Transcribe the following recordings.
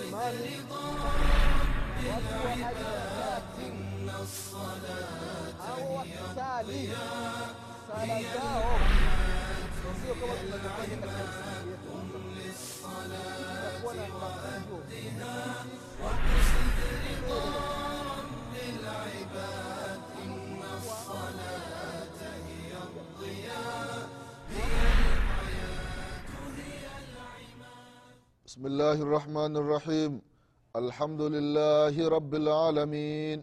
imani watu wa aina tatu au wakisali sala zao sio kama tunavyofanya katika misikiti yetu itakuwa na mafunzo بسم الله الرحمن الرحيم الحمد لله رب العالمين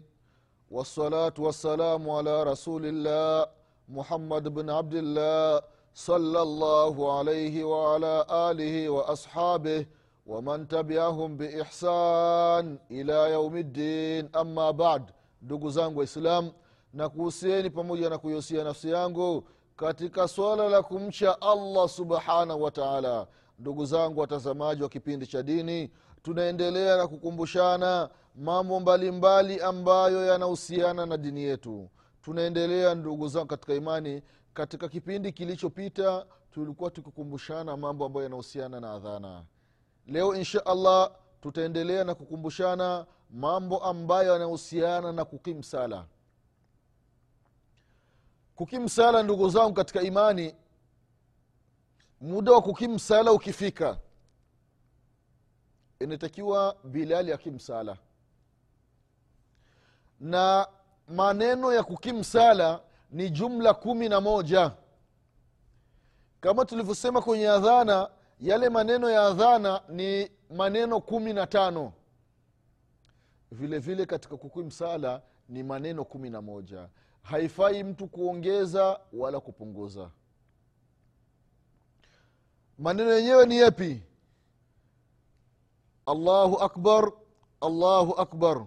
والصلاة والسلام على رسول الله محمد بن عبد الله صلى الله عليه وعلى آله وأصحابه ومن تبعهم بإحسان إلى يوم الدين أما بعد ndugu zangu waislam na kuhusieni pamoja na kuihusia nafsi yangu katika swala la kumcha allah subhanahu wa taala ndugu zangu watazamaji wa kipindi cha dini tunaendelea na kukumbushana mambo mbalimbali mbali ambayo yanahusiana na dini yetu. Tunaendelea ndugu zangu katika imani. Katika kipindi kilichopita tulikuwa tukikumbushana mambo ambayo yanahusiana na adhana. Leo insha allah tutaendelea na kukumbushana mambo ambayo yanahusiana na kukimsala. Sala ndugu zangu katika imani muda wa kukimsala ukifika. Inatakiwa bilali akimsala. Na maneno ya kukimsala ni jumla kumi na moja. Kama tulivyosema kwenye adhana yale maneno ya adhana ni maneno kumi na tano. Vile vile katika kukimsala ni maneno kumi na moja. Haifai mtu kuongeza wala kupunguza maneno yenyewe ni yepi allahu akbar allahu akbar.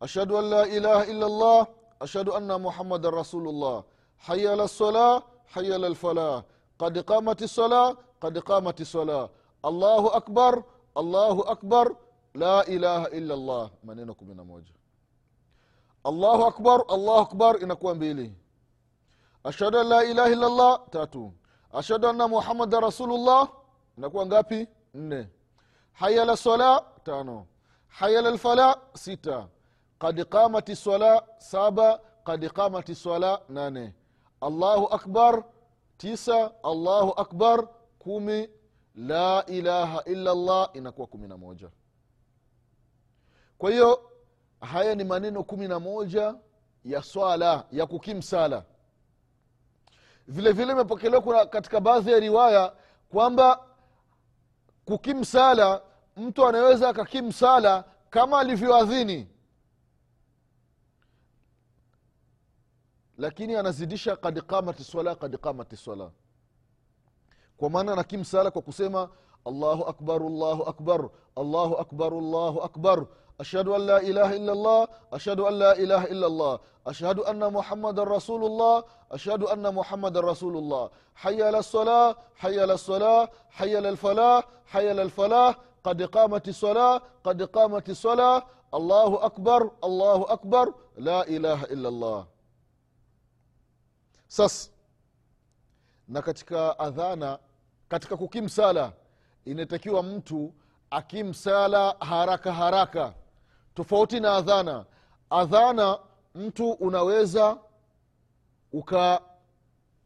Ashhadu an la ilaha illa llah ashhadu anna muhammadan rasulullah. Haya ala lsala haya ala lfalah qad qamat lsala qad qamat lsala allahu akbar allahu akbar la ilaha illa llah maneno kumi na moja. Allahu akbar allahu akbar inakuwa mbili. Ashhadu an la ilaha illa llah tatu ashhadu anna muhammadan rasulullah. Inakuwa ngapi? Nne. Haya la sala tano. Haya la lfala sita. Kad qamati sala saba. Kad qamati sala nane. Allahu akbar? Tisa. Allahu akbar? Kumi. La ilaha illallah. Inakuwa kumi na moja. Kwa hiyo haya ni maneno kumi na moja ya swala ya kukim sala vile vile imepokelewa katika baadhi ya riwaya kwamba kukimsala mtu anaweza akakim sala kama alivyoadhini. Lakini anazidisha kad qamati swala kad qamati swala kwa maana anakimsala kwa kusema allahu akbar allahu akbar allahu akbar allahu akbar أشهد أن لا إله إلا الله أشهد أن لا إله إلا الله أشهد أن محمد رسول الله أشهد أن محمد رسول الله حي على الصلاة حي على الصلاة حي على الفلاح حي على الفلاح قد قامت الصلاة قد قامت الصلاة الله أكبر الله أكبر لا إله إلا الله sasa na katika adhana katika kukim sala inatakiwa mtu akim sala haraka haraka tofauti na adhana. Adhana mtu unaweza uka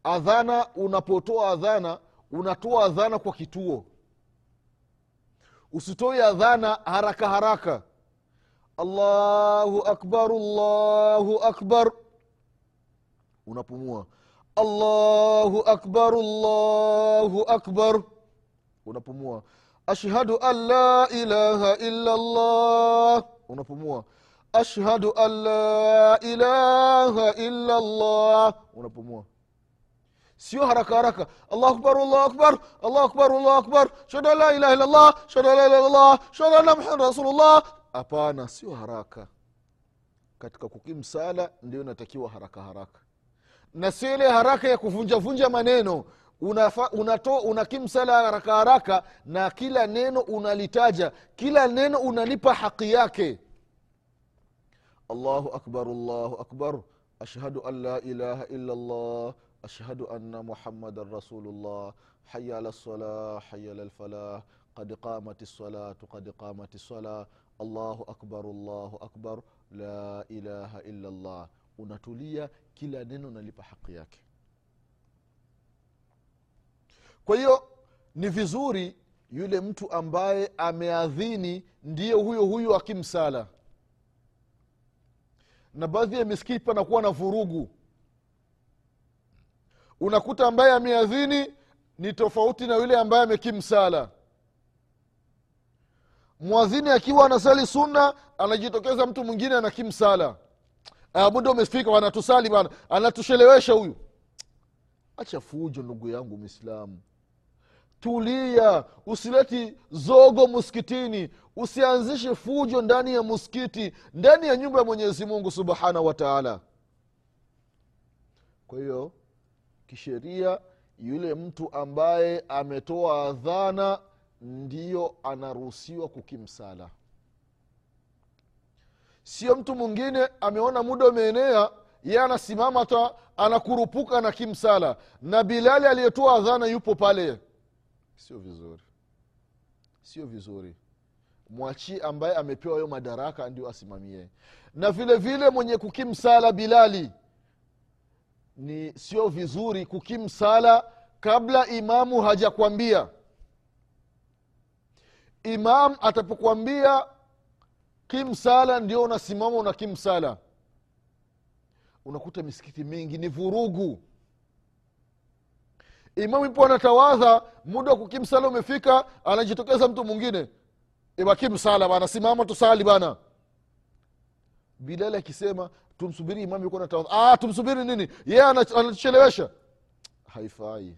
adhana unapotoa adhana unatoa adhana kwa kituo. Usitoe adhana haraka haraka. Allahu akbar allahu akbar. Unapumua. Allahu akbar allahu akbar. Unapumua ashhadu an la ilaha illa llah unapumua. Ashhadu an la ilaha illa llah unapumua. Sio haraka haraka. Allahu akbar allahu akbar allahu akbar allahu akbar. Shhadu an la ilaha illallah shhadu an la ilaha illallah shhadu anna muhammad rasulullah. Hapana sio haraka. Katika kukimu sala ndio inatakiwa haraka haraka. Na sio ile haraka ya kuvunjavunja maneno unafa, unato, unakimu sala haraka haraka na kila neno unalitaja kila neno unalipa haki yake. Allahu akbar allahu akbar. Ashhadu an la ilaha illa llah ashhadu anna muhammadan rasulullah. Haya ala lsalah haya ala lfalah qad qamat lsalatu qad qamat lsala allahu akbar allahu akbar. La ilaha illa llah unatulia kila neno nalipa haki yake kwa hiyo ni vizuri yule mtu ambaye ameadhini ndiye huyo huyo akimsala. Na baadhi ya miskiti panakuwa na vurugu. Unakuta ambaye ameadhini ni tofauti na yule ambaye amekimsala. Mwadhini akiwa anasali sunna anajitokeza mtu mwingine anakimsala. Muda umefika wanatusali bana anatushelewesha huyu. Acha fujo ndugu yangu mwislamu tulia usileti zogo muskitini usianzishe fujo ndani ya muskiti ndani ya nyumba ya mwenyezi mungu subhanahu wa taala. Kwa hiyo kisheria yule mtu ambaye ametoa adhana ndiyo anaruhusiwa kukimsala. Sio mtu mwingine ameona muda umeenea ye anasimama ta anakurupuka na kimsala. Na bilali aliyetoa adhana yupo pale sio vizuri. Sio vizuri. Mwachie ambaye amepewa hiyo madaraka ndio asimamie. Na vile vile mwenye kukimsala bilali ni sio vizuri kukimsala kabla imamu hajakwambia. Imam atapokwambia kimsala ndio unasimama una kimsala unakuta misikiti mingi ni vurugu imamu ipo anatawadha muda wa kukimsala umefika anajitokeza mtu mwingine. Wakimsala bana simama tusali bana. Bilali akisema tumsubiri imamu yuko natawadha ah, tumsubiri nini? Yeye yeah, anatuchelewesha haifai.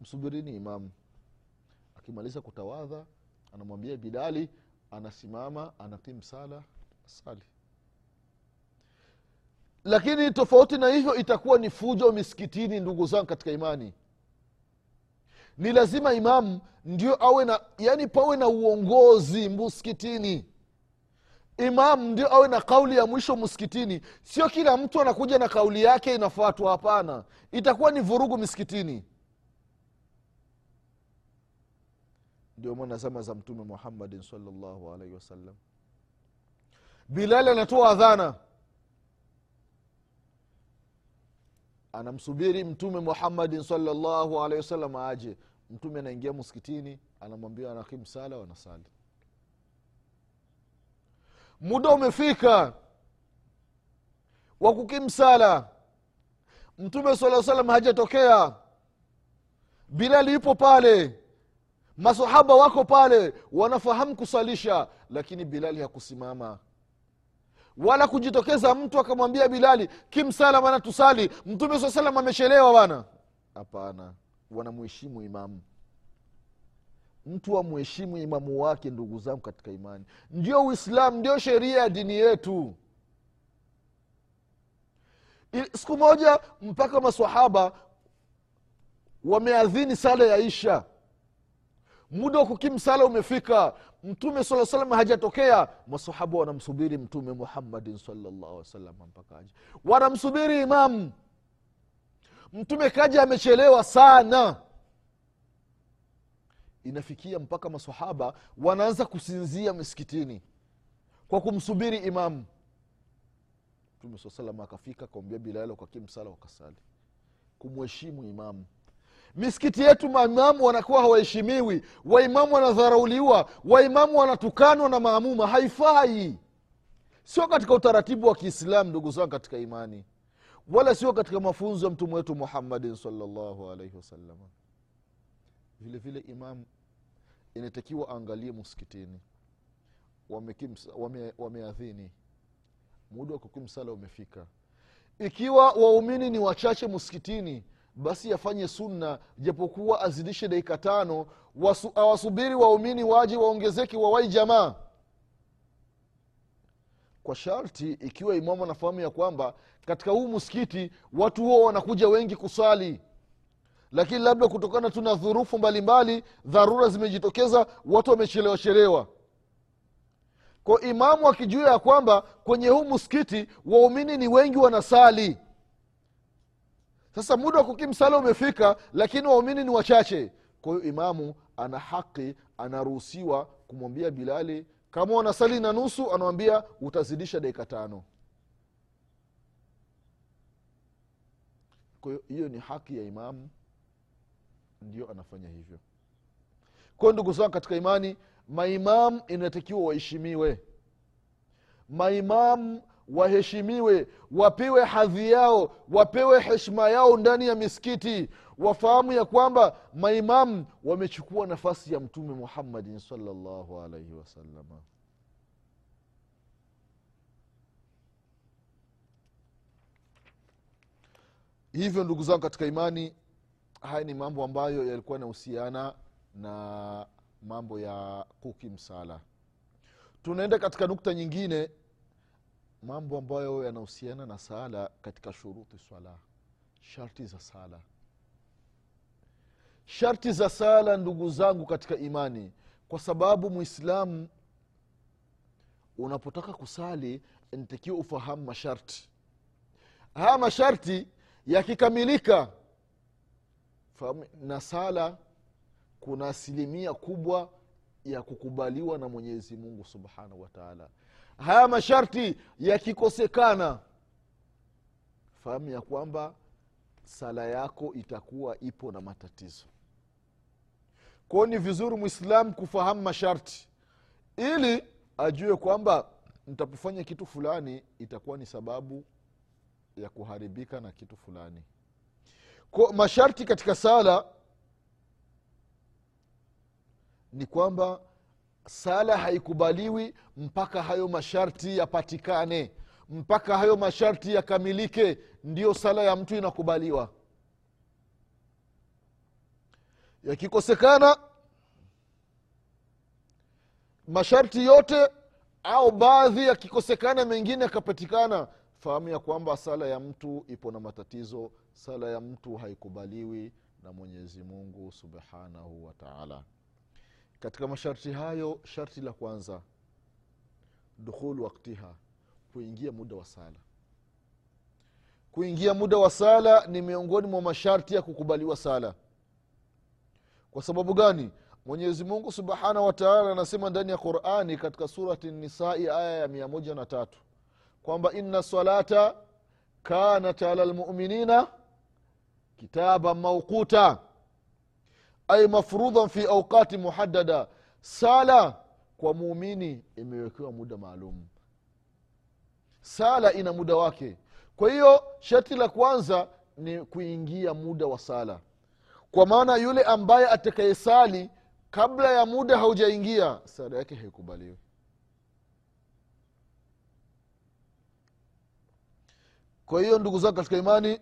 Msubirini imamu akimaliza kutawadha anamwambia bilali anasimama anakim sala sali lakini tofauti na hivyo itakuwa ni fujo misikitini ndugu zangu katika imani. Ni lazima imamu ndio awe na yani pawe na uongozi msikitini. Imamu ndio awe na kauli ya mwisho msikitini. Sio kila mtu anakuja na kauli yake inafuatwa hapana. Itakuwa ni vurugu misikitini. Ndio maana zama za mtume muhammadin salllahu alaihi wasallam. Bilali anatoa adhana anamsubiri mtume muhammadin salllahu alehi wasallam aje mtume anaingia msikitini anamwambia anakim sala wanasali. Muda umefika wa kukimsala. Mtume saa salam hajatokea. Bilali yupo pale. Masahaba wako pale wanafahamu kusalisha lakini bilali hakusimama wala kujitokeza mtu akamwambia bilali kimsala bana tusali. Mtume saa salam amechelewa bana hapana wanamuheshimu imamu. Mtu amheshimu imamu wake ndugu zangu katika imani. Ndio uislamu ndio sheria ya dini yetu. Siku moja mpaka masahaba wameadhini sala ya isha. Muda wa kukimsala umefika mtume saa salam hajatokea. Masahaba wanamsubiri mtume muhammadin salllah wasalam mpaka aje. Wanamsubiri imamu mtume kaja amechelewa sana. Inafikia mpaka masahaba wanaanza kusinzia misikitini kwa kumsubiri imamu mtume saa salam akafika akawambia bilali wakakimsala wakasali. Kumheshimu imamu misikiti yetu maimamu wanakuwa hawaheshimiwi. Waimamu wanadharauliwa. Waimamu wanatukanwa na maamuma. Haifai. Sio katika utaratibu wa kiislamu ndugu zangu katika imani. Wala sio katika mafunzo ya mtume wetu muhammadin salllahu alaihi wasalama vile vile imamu inatakiwa aangalie msikitini. Wameadhini wame, wame muda wa kukimsala umefika. Ikiwa waumini ni wachache msikitini basi afanye sunna japokuwa azidishe dakika tano. Wasu, awasubiri waumini waje waongezeke wawai jamaa. Kwa sharti ikiwa imamu anafahamu ya kwamba katika huu msikiti watu huo wanakuja wengi kuswali lakini labda kutokana tu na dhurufu mbalimbali dharura zimejitokeza watu wamechelewa chelewa. Kwa imamu akijua ya kwamba kwenye huu msikiti waumini ni wengi wanasali sasa muda wa kukimsala umefika lakini waumini ni wachache. Kwa hiyo imamu ana haki anaruhusiwa kumwambia bilali kama wanasali na nusu anawambia utazidisha dakika tano. Kwa hiyo hiyo ni haki ya imamu. Ndio anafanya hivyo. Kwayo ndugu zangu katika imani maimamu inatakiwa waheshimiwe. Maimamu waheshimiwe wapewe hadhi yao wapewe heshima yao ndani ya misikiti. Wafahamu ya kwamba maimamu wamechukua nafasi ya mtume muhammadin salllahu alaihi wasalama hivyo ndugu zangu katika imani haya ni mambo ambayo yalikuwa yanahusiana na mambo ya kukimsala tunaenda katika nukta nyingine mambo ambayo yanahusiana na sala katika shuruti swala. Sharti za sala. Sharti za sala ndugu zangu katika imani. Kwa sababu mwislamu unapotaka kusali ntakiwa ufahamu masharti. Haya masharti yakikamilika na sala kuna asilimia kubwa ya kukubaliwa na mwenyezi mungu subhanahu wataala haya masharti yakikosekana fahamu ya kwamba sala yako itakuwa ipo na matatizo. Kwao ni vizuri mwislamu kufahamu masharti ili ajue kwamba ntapofanya kitu fulani itakuwa ni sababu ya kuharibika na kitu fulani. Kwa masharti katika sala ni kwamba sala haikubaliwi mpaka hayo masharti yapatikane. Mpaka hayo masharti yakamilike ndiyo sala ya mtu inakubaliwa. Yakikosekana masharti yote au baadhi yakikosekana mengine yakapatikana fahamu ya kwamba sala ya mtu ipo na matatizo. Sala ya mtu haikubaliwi na mwenyezi mungu subhanahu wataala katika masharti hayo sharti la kwanza dukhulu waktiha kuingia muda wa sala. Kuingia muda wa sala ni miongoni mwa masharti ya kukubaliwa sala. Kwa sababu gani? Mwenyezi mungu subhanahu wataala anasema ndani ya qurani katika surati nisai aya ya mia moja na tatu kwamba inna salata kanat ala lmuminina kitaba mauquta ay mafrudhan fi auqati muhadada sala kwa muumini imewekewa muda maalum. Sala ina muda wake. Kwa hiyo sharti la kwanza ni kuingia muda wa sala. Kwa maana yule ambaye atakayesali kabla ya muda haujaingia sala yake haikubaliwi. Kwa hiyo ndugu zangu katika imani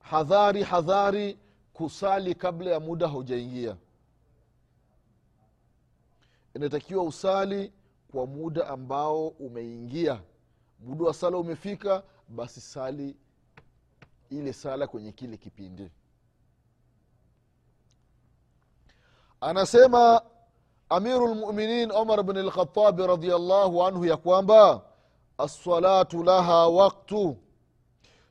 hadhari hadhari kusali kabla ya muda haujaingia. Inatakiwa usali kwa muda ambao umeingia. Muda wa sala umefika basi sali ile sala kwenye kile kipindi. Anasema amiru lmuminin omar bn lkhatabi radiallahu anhu ya kwamba assalatu laha waktu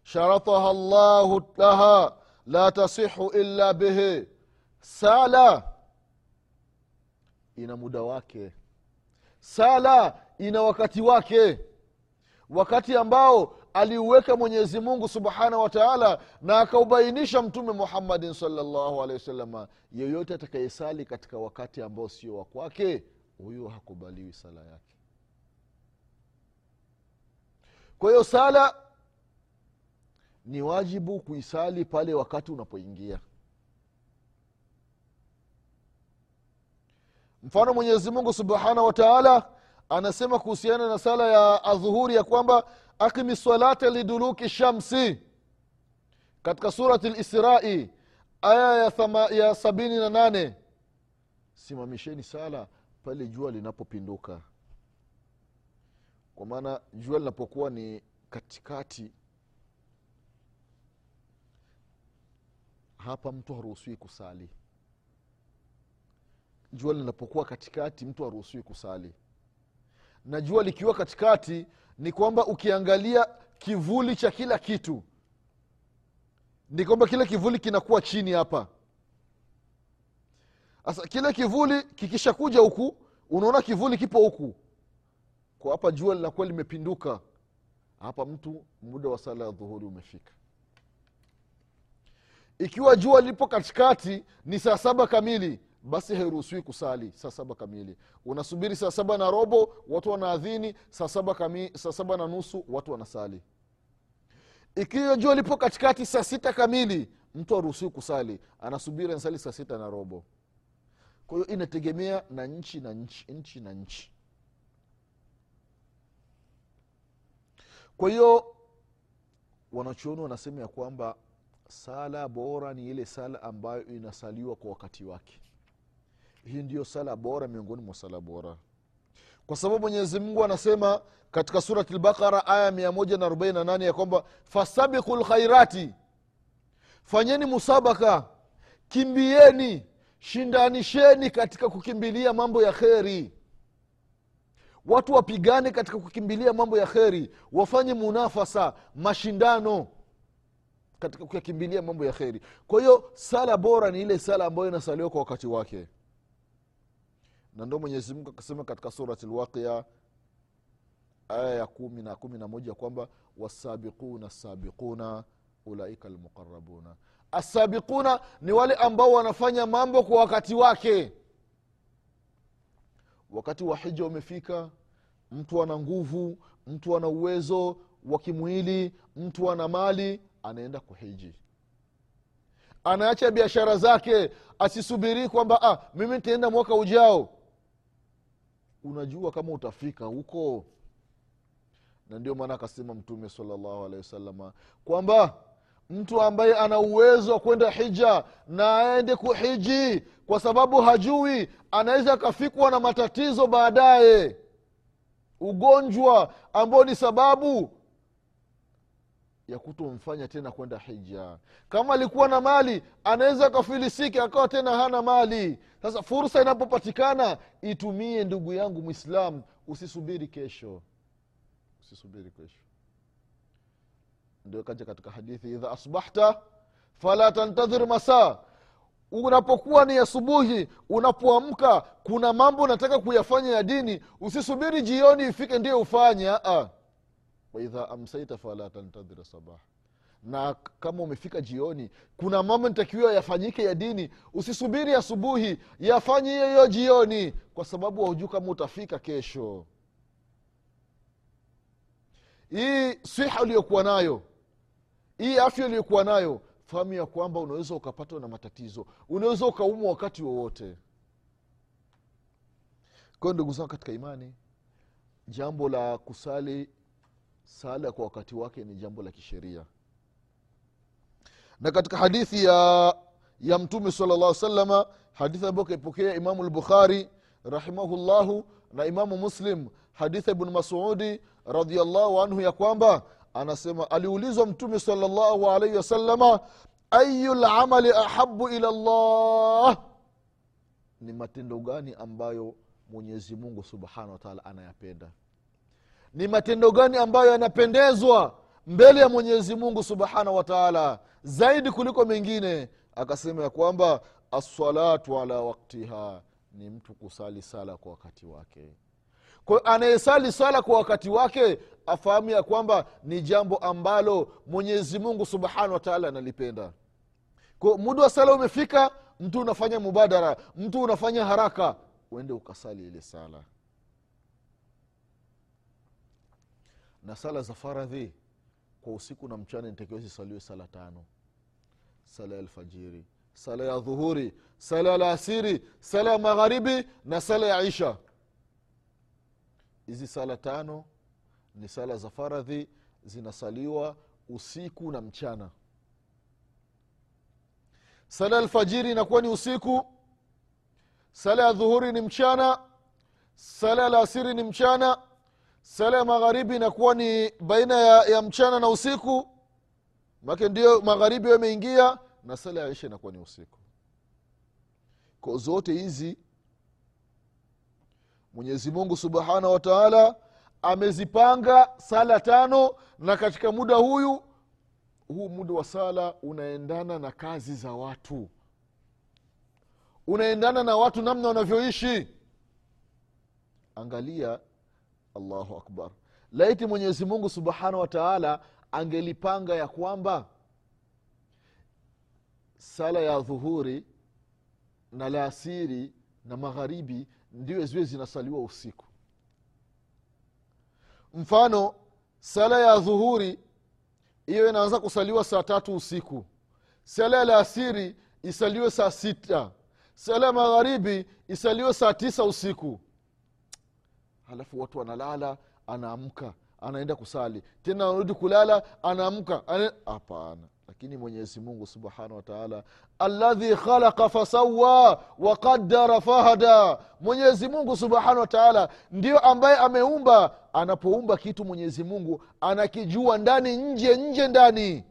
sharataha llahu laha la tasihu illa bihi sala ina muda wake. sala ina wakati wake. Wakati ambao aliuweka mwenyezi mungu subhanahu wa taala na akaubainisha mtume muhammadin salllahu alehi wasalama yeyote atakayesali katika wakati ambao sio wa kwake huyo hakubaliwi sala yake. Kwa hiyo sala ni wajibu kuisali pale wakati unapoingia. Mfano mwenyezi mungu subhanahu wa taala anasema kuhusiana na sala ya adhuhuri ya kwamba akimi salata liduluki shamsi. Katika surati lisrai aya ya, thama, ya sabini na nane simamisheni sala pale jua linapopinduka. Kwa maana jua linapokuwa ni katikati hapa mtu haruhusiwi kusali. Jua linapokuwa katikati mtu haruhusiwi kusali. Na jua likiwa katikati ni kwamba ukiangalia kivuli cha kila kitu ni kwamba kile kivuli kinakuwa chini hapa. Sasa kile kivuli kikishakuja huku unaona kivuli kipo huku. Kwa hapa jua linakuwa limepinduka. Hapa mtu muda wa sala ya dhuhuri umefika ikiwa jua lipo katikati ni saa saba kamili basi hairuhusiwi kusali saa saba kamili. Unasubiri saa saba na robo watu wanaadhini saa saba, saa saba na nusu watu wanasali. Ikiwa jua lipo katikati saa sita kamili mtu aruhusiwi kusali. Anasubiri ansali saa sita na robo. Kwa hiyo inategemea na nchi na nchi nchi na nchi. Kwa hiyo wanachuoni wanasema ya kwamba sala bora ni ile sala ambayo inasaliwa kwa wakati wake. Hii ndiyo sala bora miongoni mwa sala bora. Kwa sababu mwenyezi mungu anasema katika surati lbaqara aya 148 ya kwamba fasabiku lkhairati fanyeni musabaka kimbieni shindanisheni katika kukimbilia mambo ya kheri. Watu wapigane katika kukimbilia mambo ya kheri wafanye munafasa mashindano katika kuyakimbilia mambo ya kheri. Kwa hiyo sala bora ni ile sala ambayo inasaliwa kwa wakati wake. Na ndo mwenyezimungu akasema katika surati lwaqia aya ya kumi na kumi na moja kwamba wasabiquna sabiquna ulaika lmuqarabuna asabiquna ni wale ambao wanafanya mambo kwa wakati wake. Wakati wa hija umefika mtu ana nguvu mtu ana uwezo wa kimwili mtu ana mali anaenda kuhiji anaacha biashara zake asisubirii kwamba ah, mimi nitaenda mwaka ujao. Unajua kama utafika huko. Na ndio maana akasema mtume salllahu alehi wasalama kwamba mtu ambaye ana uwezo wa kwenda hija na aende kuhiji kwa sababu hajui anaweza akafikwa na matatizo baadaye. Ugonjwa ambao ni sababu ya kutomfanya tena kwenda hija. Kama alikuwa na mali anaweza akafilisiki akawa tena hana mali. Sasa fursa inapopatikana itumie ndugu yangu mwislam usisubiri kesho. Usisubiri kesho. Ndio kaja katika hadithi idha asbahta fala tantadhir masaa unapokuwa ni asubuhi unapoamka kuna mambo unataka kuyafanya ya dini usisubiri jioni ifike ndio ufanye. Aa waidha amsaita fala tantadhir sabah na kama umefika jioni kuna mambo nitakiwa yafanyike ya dini usisubiri asubuhi yafanye hiyo hiyo jioni kwa sababu haujuu kama utafika kesho. Hii siha uliyokuwa nayo hii afya uliyokuwa nayo fahamu ya kwamba unaweza ukapatwa na matatizo unaweza ukaumwa wakati wowote. Kwayo ndugu zangu katika imani jambo la kusali sala kwa wakati wake ni jambo la kisheria. Na katika hadithi ya ya mtume sala llah salama hadithi ambayo kaipokea imamu lbukhari rahimahullahu na imamu muslim hadithi ibnu masudi radiallahu anhu ya kwamba anasema aliulizwa mtume salllahu alaihi wasalama ayu lamali ahabu ila llah ni matendo gani ambayo mwenyezi mungu subhanahu wataala anayapenda ni matendo gani ambayo yanapendezwa mbele ya mwenyezi mungu subhanahu wataala zaidi kuliko mengine akasema ya kwamba assalatu ala waktiha ni mtu kusali sala kwa wakati wake. Kwa anayesali sala kwa wakati wake afahamu ya kwamba ni jambo ambalo mwenyezi mungu subhanahu wataala analipenda. Kwa muda wa sala umefika mtu unafanya mubadara mtu unafanya haraka uende ukasali ile sala na sala za faradhi kwa usiku na mchana nitakiwa zisaliwe sala tano. Sala ya alfajiri sala ya dhuhuri sala ya lasiri sala ya magharibi na sala ya isha. Hizi sala tano ni sala za faradhi zinasaliwa usiku na mchana. Sala ya alfajiri inakuwa ni usiku sala ya dhuhuri ni mchana sala ya lasiri ni mchana sala ya magharibi inakuwa ni baina ya, ya mchana na usiku. Make ndio magharibi wameingia na sala ya isha inakuwa ni usiku. Ko zote hizi mwenyezi mungu subhanahu wa taala amezipanga sala tano na katika muda huyu huu muda wa sala unaendana na kazi za watu. Unaendana na watu namna wanavyoishi. Angalia allahu akbar. Laiti mwenyezi mungu subhanahu wa taala angelipanga ya kwamba sala ya dhuhuri na laasiri na magharibi ndiwe ziwe zinasaliwa usiku. Mfano sala ya dhuhuri hiyo inaanza kusaliwa saa tatu usiku. Sala ya laasiri isaliwe saa sita. Sala ya magharibi isaliwe saa tisa usiku halafu watu wanalala anaamka anaenda kusali. Tena anarudi kulala anaamka. Ana- hapana. Lakini mwenyezi mungu subhanahu wataala aladhi khalaqa fasawa waqadara fahada. Mwenyezi mungu subhanahu wataala ndio ambaye ameumba. Anapoumba kitu mwenyezi mungu anakijua ndani nje nje ndani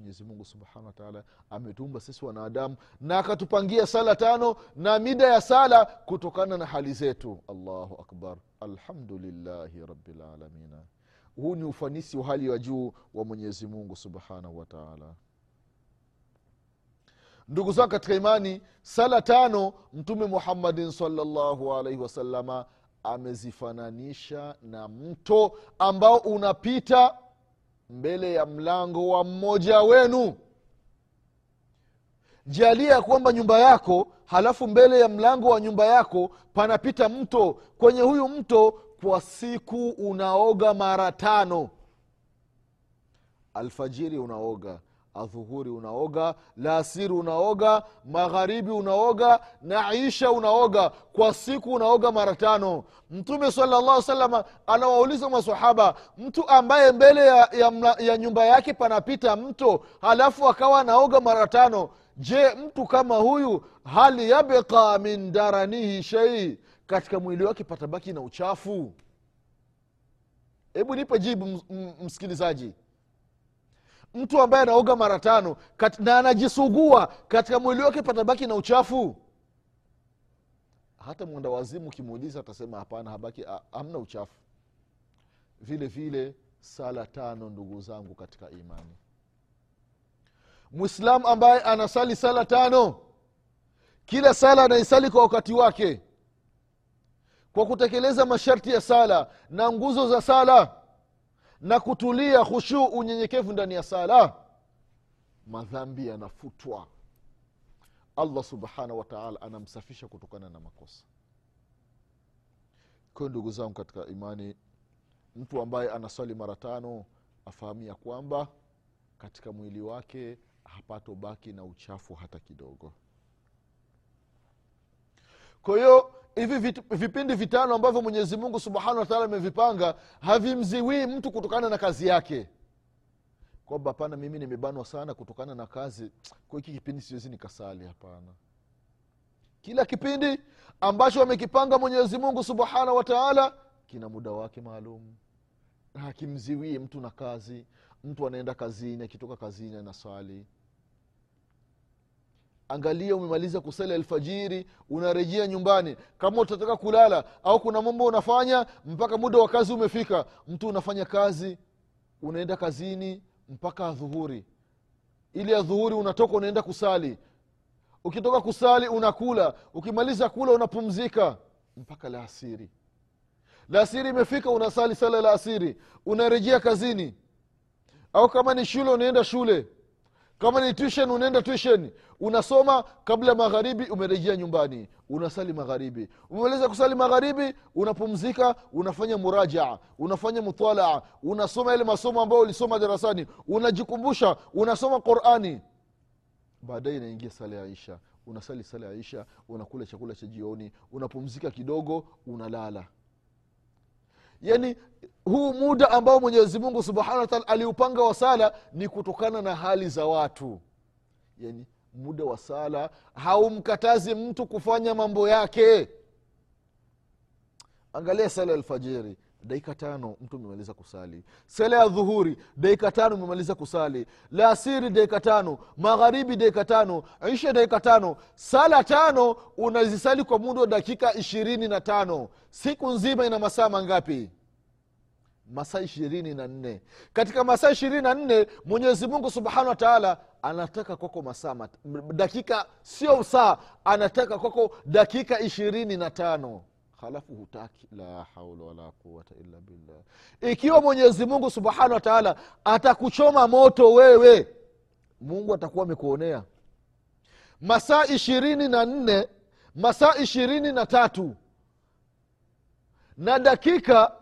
mwenyezi mungu wataala ametuumba sisi wanadamu na akatupangia sala tano na mida ya sala kutokana na hali zetu. Allahu akbar. Alhamdulillahi rabilalamina huu ni ufanisi wa hali ya juu wa mwenyezi mungu subhanahu wataala ndugu zangu katika imani sala tano mtume muhammadin salllahu alaihi wasalama amezifananisha na mto ambao unapita mbele ya mlango wa mmoja wenu. Jalia ya kwamba nyumba yako halafu mbele ya mlango wa nyumba yako panapita mto. Kwenye huyu mto kwa siku unaoga mara tano. Alfajiri unaoga adhuhuri unaoga laasiri unaoga magharibi unaoga na isha unaoga kwa siku unaoga mara tano. Mtume salllah salama anawauliza masahaba mtu ambaye mbele ya, ya, ya nyumba yake panapita mto halafu akawa anaoga mara tano je mtu kama huyu hal yabqa min daranihi shei katika mwili wake patabaki na uchafu. Hebu nipe jibu msikilizaji mtu ambaye anaoga mara tano kat, na anajisugua katika mwili wake patabaki na uchafu. Hata mwenda wazimu ukimuuliza atasema hapana habaki hamna uchafu. Vile vile sala tano ndugu zangu katika imani. Mwislamu ambaye anasali sala tano kila sala anaisali kwa wakati wake kwa kutekeleza masharti ya sala na nguzo za sala na kutulia khushuu unyenyekevu ndani ya sala madhambi yanafutwa. Allah subhanahu wataala anamsafisha kutokana na makosa. Kwayo ndugu zangu katika imani mtu ambaye anaswali mara tano afahamu ya kwamba katika mwili wake hapatobaki na uchafu hata kidogo. Kwa hiyo hivi vipindi vitano ambavyo mwenyezi mungu subhanahu wataala amevipanga havimziwii mtu kutokana na kazi yake. Kwamba hapana mimi nimebanwa sana kutokana na kazi. Kwa hiki kipindi siwezi nikasali hapana. Kila kipindi ambacho amekipanga mwenyezi mungu subhanahu wataala kina muda wake maalum. Hakimziwii mtu na kazi. Mtu anaenda kazini akitoka kazini anaswali angalia umemaliza kusali alfajiri unarejea nyumbani. Kama utataka kulala au kuna mambo unafanya mpaka muda wa kazi umefika mtu unafanya kazi unaenda kazini mpaka adhuhuri. Ili adhuhuri unatoka unaenda kusali. Ukitoka kusali unakula. Ukimaliza kula unapumzika mpaka laasiri laasiri imefika unasali sala la asiri. Unarejea kazini. Au kama ni shule unaenda shule kama ni tuition unaenda tuition. Unasoma kabla magharibi umerejea nyumbani. Unasali magharibi. Umemaliza kusali magharibi unapumzika unafanya murajaa unafanya mutalaa unasoma yale masomo ambayo ulisoma darasani. Unajikumbusha unasoma qurani. Baadaye inaingia sala ya isha. Unasali sala ya isha unakula chakula cha jioni unapumzika kidogo unalala yani huu muda ambao mwenyezi mungu subhanahu wataala aliupanga wa sala ni kutokana na hali za watu. Yani muda wa sala haumkatazi mtu kufanya mambo yake. Angalia sala alfajiri dakika tano mtu umemaliza kusali. Sala ya dhuhuri dakika tano umemaliza kusali. Laasiri dakika tano. Magharibi dakika tano. Isha dakika tano. Sala tano unazisali kwa muda wa dakika ishirini na tano. Siku nzima ina masaa mangapi? Masaa ishirini na nne. Katika masaa ishirini na nne mwenyezi mungu subhanahu wa anataka kwako masaa dakika sio saa anataka kwako dakika ishirini na tano halafu hutaki. La haula wala quwata illa billah. Ikiwa mwenyezi mungu subhanahu wa taala atakuchoma moto wewe mungu atakuwa amekuonea. Masaa ishirini na nne masaa ishirini na tatu na dakika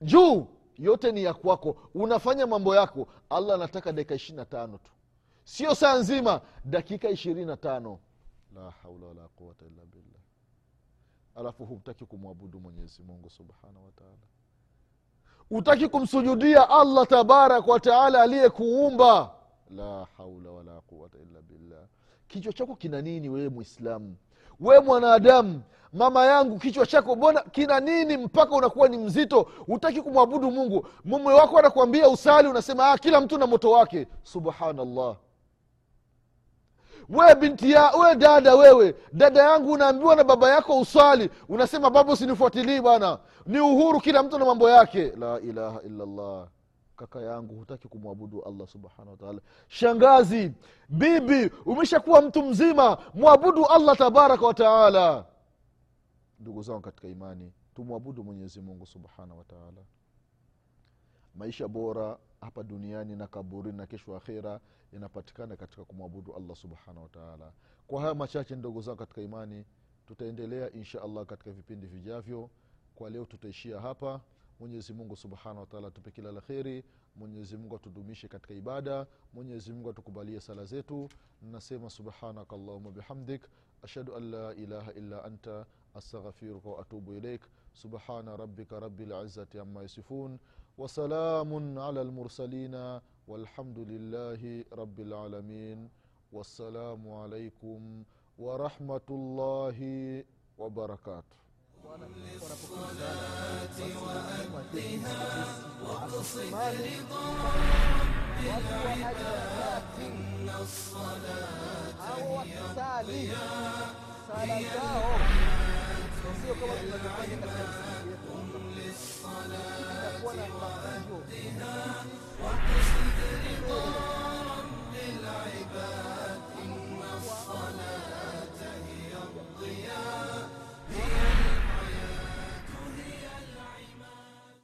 juu yote ni ya kwako. Unafanya mambo yako. Allah anataka dakika ishiri na tano tu. Sio saa nzima dakika ishirini na tano. La haula wala quwata illa billah alafu humtaki kumwabudu mwenyezi mungu subhanahu wataala utaki kumsujudia allah tabaraka wataala aliyekuumba. La haula wala quwata illa billah. Kichwa chako kina nini wewe mwislamu we mwanadamu mama yangu kichwa chako mbona kina nini mpaka unakuwa ni mzito? Hutaki kumwabudu mungu. Mume wako anakuambia usali unasema ah, kila mtu na moto wake. Subhanallah we binti ya we dada wewe. Dada yangu unaambiwa na baba yako uswali. Unasema baba usinifuatilii bwana. Ni uhuru kila mtu na mambo yake. La ilaha illallah. Kaka yangu hutaki kumwabudu allah subhanahu wataala shangazi bibi umeshakuwa mtu mzima. Mwabudu allah tabaraka wataala ndugu zangu katika imani tumwabudu mwenyezi mungu subhanahu wataala maisha bora hapa duniani na kaburini na kesho akhira inapatikana katika kumwabudu allah subhanahu wataala kwa haya machache ndogo zangu katika imani tutaendelea insha allah katika vipindi vijavyo. Kwa leo tutaishia hapa. Mwenyezi mungu subhanahu wataala atupe kila la kheri. Mwenyezi mungu atudumishe katika ibada. Mwenyezi mungu atukubalie sala zetu. Nasema subhanaka allahuma bihamdik. Ashhadu an la ilaha illa anta. Astaghfiruka waatubu ilaik subhana rabika rabi lizati amma yasifun وسلام على المرسلين والحمد لله رب العالمين. والسلام عليكم ورحمة الله وبركاته. للصلاة وأدها واقصد رضا رب العباد إن الصلاة هي الضياء هي الحياة هم للصلاة ولا مهجور واقصد رضا رب العباد